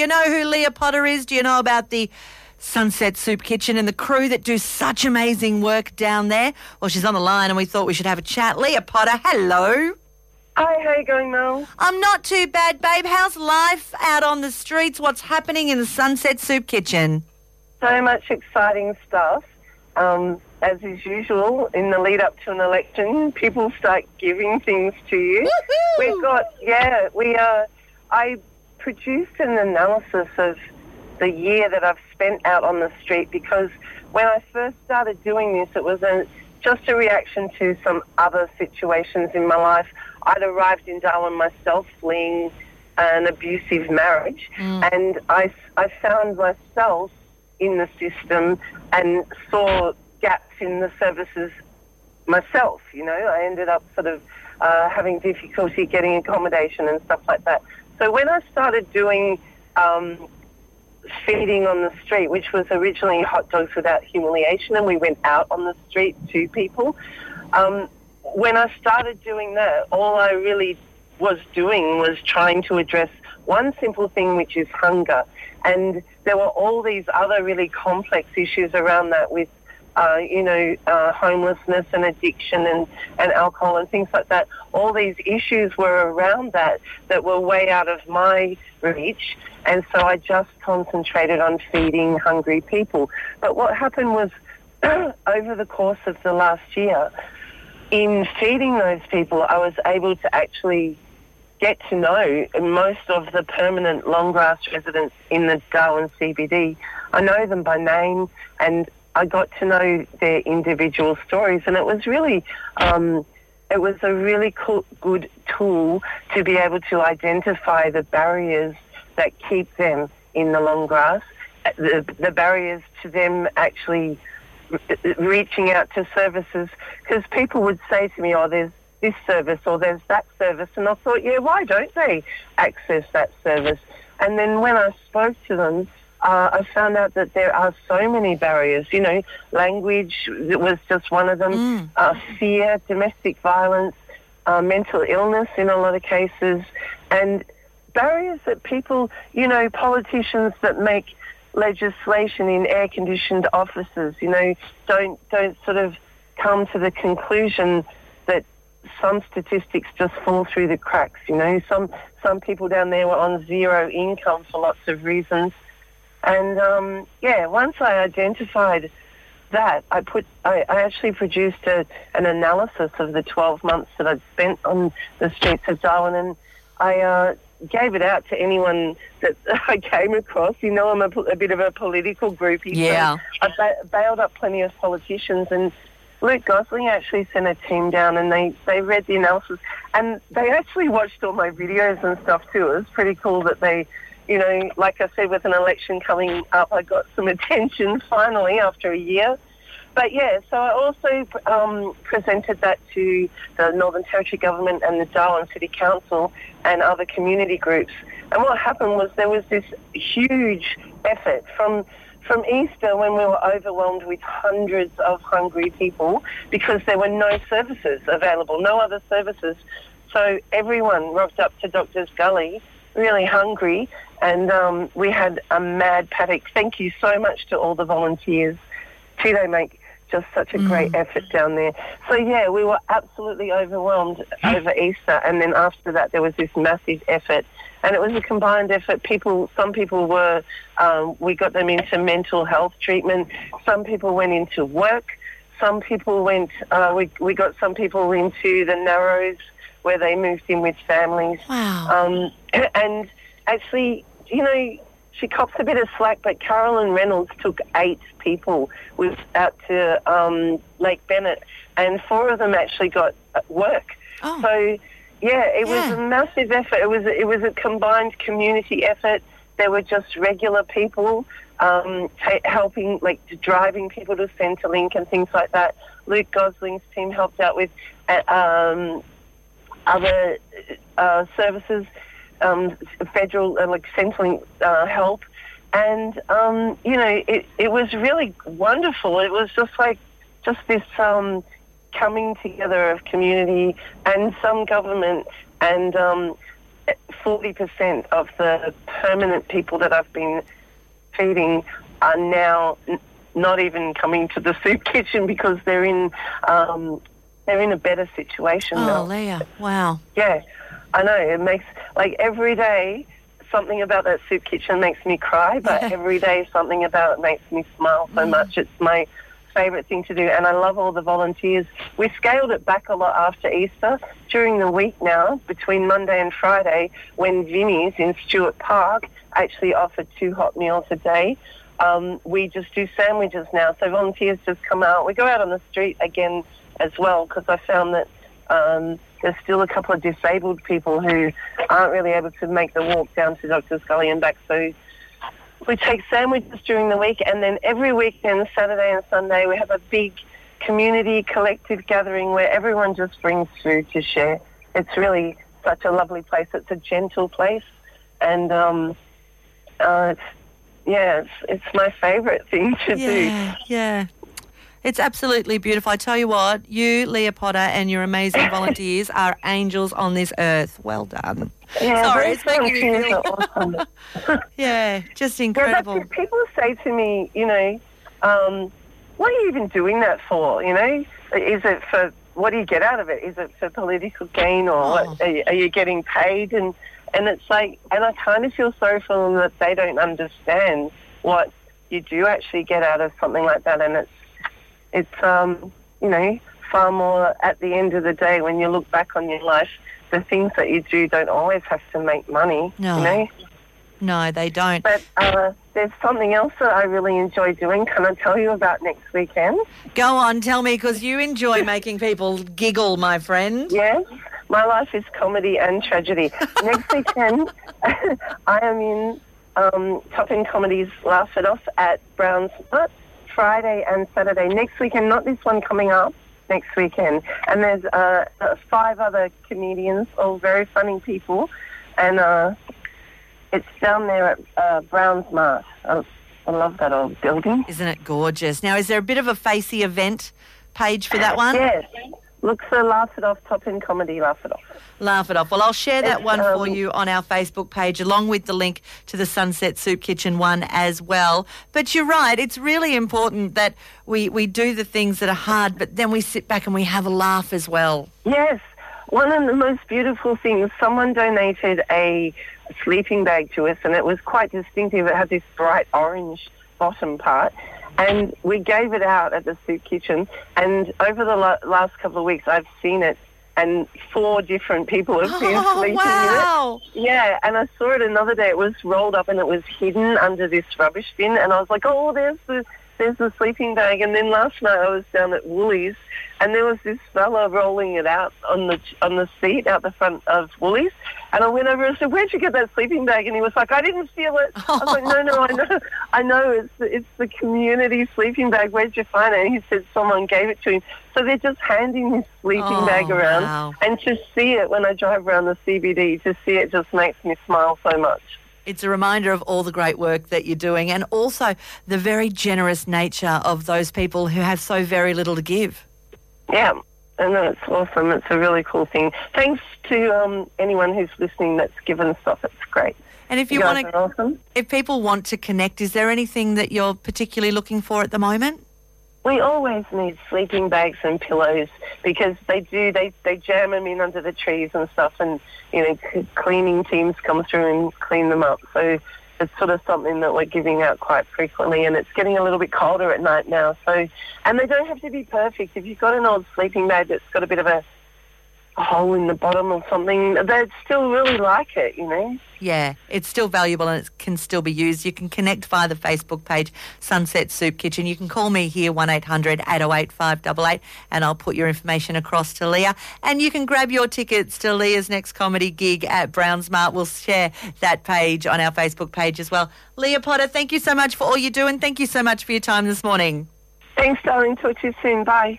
you know who Leah Potter is? Do you know about the Sunset Soup Kitchen and the crew that do such amazing work down there? Well, she's on the line and we thought we should have a chat. Leah Potter, hello. Hi, how you going, Mel? I'm not too bad, babe. How's life out on the streets? What's happening in the Sunset Soup Kitchen? So much exciting stuff. Um, as is usual, in the lead up to an election, people start giving things to you. Woohoo! We've got, yeah, we uh, I produced an analysis of the year that I've spent out on the street because when I first started doing this, it was a, just a reaction to some other situations in my life. I'd arrived in Darwin myself fleeing an abusive marriage, and I, I found myself in the system and saw gaps in the services myself. You know, I ended up sort of uh, having difficulty getting accommodation and stuff like that. So when I started doing um, feeding on the street, which was originally hot dogs without humiliation, and we went out on the street to people. Um, when I started doing that, all I really was doing was trying to address one simple thing, which is hunger. And there were all these other really complex issues around that with, uh, you know, uh, homelessness and addiction and, and alcohol and things like that. All these issues were around that that were way out of my reach. And so I just concentrated on feeding hungry people. But what happened was, over the course of the last year, in feeding those people, I was able to actually get to know most of the permanent long grass residents in the Darwin CBD. I know them by name and I got to know their individual stories and it was really, um, it was a really cool, good tool to be able to identify the barriers that keep them in the long grass, the, the barriers to them actually reaching out to services because people would say to me, oh, there's this service or there's that service. And I thought, yeah, why don't they access that service? And then when I spoke to them, uh, I found out that there are so many barriers. You know, language was just one of them, uh, fear, domestic violence, uh, mental illness in a lot of cases, and barriers that people, you know, politicians that make legislation in air-conditioned offices, you know, don't don't sort of come to the conclusion that some statistics just fall through the cracks. You know, some some people down there were on zero income for lots of reasons, and um, yeah, once I identified that, I put I, I actually produced a, an analysis of the 12 months that I'd spent on the streets of Darwin, and I. Uh, gave it out to anyone that I came across. You know, I'm a, a bit of a political groupie. so Yeah. I ba- bailed up plenty of politicians and Luke Gosling actually sent a team down and they, they read the analysis and they actually watched all my videos and stuff too. It was pretty cool that they, you know, like I said, with an election coming up, I got some attention finally after a year. But yeah, so I also um, presented that to the Northern Territory Government and the Darwin City Council and other community groups. And what happened was there was this huge effort from from Easter when we were overwhelmed with hundreds of hungry people because there were no services available, no other services. So everyone rocked up to Doctor's Gully really hungry and um, we had a mad paddock. Thank you so much to all the volunteers. Too, they make just such a great effort down there. So yeah, we were absolutely overwhelmed over Easter, and then after that there was this massive effort, and it was a combined effort. People, some people were, um, we got them into mental health treatment. Some people went into work. Some people went. Uh, we we got some people into the Narrows where they moved in with families. Wow. Um, and actually, you know, she cops a bit of slack, but Carolyn Reynolds took eight people with out to um, Lake Bennett, and four of them actually got uh, work. Oh. So, yeah, it was a massive effort. It was it was a combined community effort. There were just regular people um, ta helping, like driving people to Centrelink and things like that. Luke Gosling's team helped out with uh, um, other uh, services, um, federal uh, like Centrelink uh, help, and um, you know it, it was really wonderful. It was just like just this um, coming together of community and some government and um, 40% of the permanent people that I've been feeding are now n- not even coming to the soup kitchen because they're in um, they're in a better situation Oh, now. Leah. Wow. Yeah, I know. It makes like every day something about that soup kitchen makes me cry, but every day something about it makes me smile so much. It's my favourite thing to do, and I love all the volunteers. We scaled it back a lot after Easter. During the week now, between Monday and Friday, when Vinnie's in Stuart Park actually offered two hot meals a day. Um, we just do sandwiches now, so volunteers just come out. We go out on the street again as well because I found that um, there's still a couple of disabled people who aren't really able to make the walk down to Doctor's Gully and back. So we take sandwiches during the week, and then every weekend, Saturday and Sunday, we have a big community collective gathering where everyone just brings food to share. It's really such a lovely place. It's a gentle place, and um, uh, yeah, it's, it's my favourite thing to do. Yeah, yeah. It's absolutely beautiful. I tell you what, you, Leah Potter, and your amazing volunteers are angels on this earth. Well done. Yeah, Sorry, it's making me feel- awesome. Yeah, just incredible. it. People say to me, you know, um, what are you even doing that for? You know, is it for what do you get out of it? Is it for political gain or Oh. what? Are you, are you getting paid? And and it's like, and I kind of feel sorry for them that they don't understand what you do actually get out of something like that. And it's it's um, you know far more at the end of the day when you look back on your life. The things that you do don't always have to make money. No. You know. No, they don't. But uh, there's something else that I really enjoy doing. Can I tell you about next weekend? Go on, tell me, because you enjoy making people giggle, my friend. Yes. My life is comedy and tragedy. next weekend, I am in um, Top End Comedy's Laugh It Off at Brown's Mart, Friday and Saturday. Next weekend, not this one coming up, next weekend. And there's uh, uh, five other comedians, all very funny people. And uh, it's down there at uh, Brown's Mart. I, I love that old building. Isn't it gorgeous? Now, is there a bit of a facey event page for that one? Yes. Look for Laugh It Off, Top End Comedy, Laugh It Off. Laugh it off. Well, I'll share that It's, one for um, you on our Facebook page, along with the link to the Sunset Soup Kitchen one as well. But you're right, it's really important that we, we do the things that are hard, but then we sit back and we have a laugh as well. Yes. One of the most beautiful things, someone donated a sleeping bag to us and it was quite distinctive. It had this bright orange bottom part. And we gave it out at the soup kitchen. And over the la- last couple of weeks, I've seen it and four different people have been Oh, sleeping in it. Yeah, and I saw it another day. It was rolled up and it was hidden under this rubbish bin, and I was like, "Oh, there's the there's the sleeping bag." And then last night I was down at Woolies, and there was this fella rolling it out on the on the seat out the front of Woolies, and I went over and said, "Where'd you get that sleeping bag?" And he was like, "I didn't steal it." I was like, "No, no, I know, I know. It's the, it's the community sleeping bag. Where'd you find it?" And he said someone gave it to him. So they're just handing this sleeping Oh, bag around. wow. And to see it when I drive around the CBD, to see it just makes me smile so much. It's a reminder of all the great work that you're doing and also the very generous nature of those people who have so very little to give. Yeah, and that's awesome. It's a really cool thing. Thanks to um, anyone who's listening that's given stuff. It's great. And if you, You want to, awesome. if people want to connect, is there anything that you're particularly looking for at the moment? We always need sleeping bags and pillows because they do they they jam them in under the trees and stuff, and you know c- cleaning teams come through and clean them up. So it's sort of something that we're giving out quite frequently, and it's getting a little bit colder at night now. So and they don't have to be perfect. If you've got an old sleeping bag that's got a bit of a, a hole in the bottom or something, they'd still really like it. You know. Yeah, it's still valuable and it can still be used. You can connect via the Facebook page, Sunset Soup Kitchen. You can call me here, 1800 808 588, and I'll put your information across to Leah. And you can grab your tickets to Leah's next comedy gig at Brown's Mart. We'll share that page on our Facebook page as well. Leah Potter, thank you so much for all you do and thank you so much for your time this morning. Thanks, darling. Talk to you soon. Bye.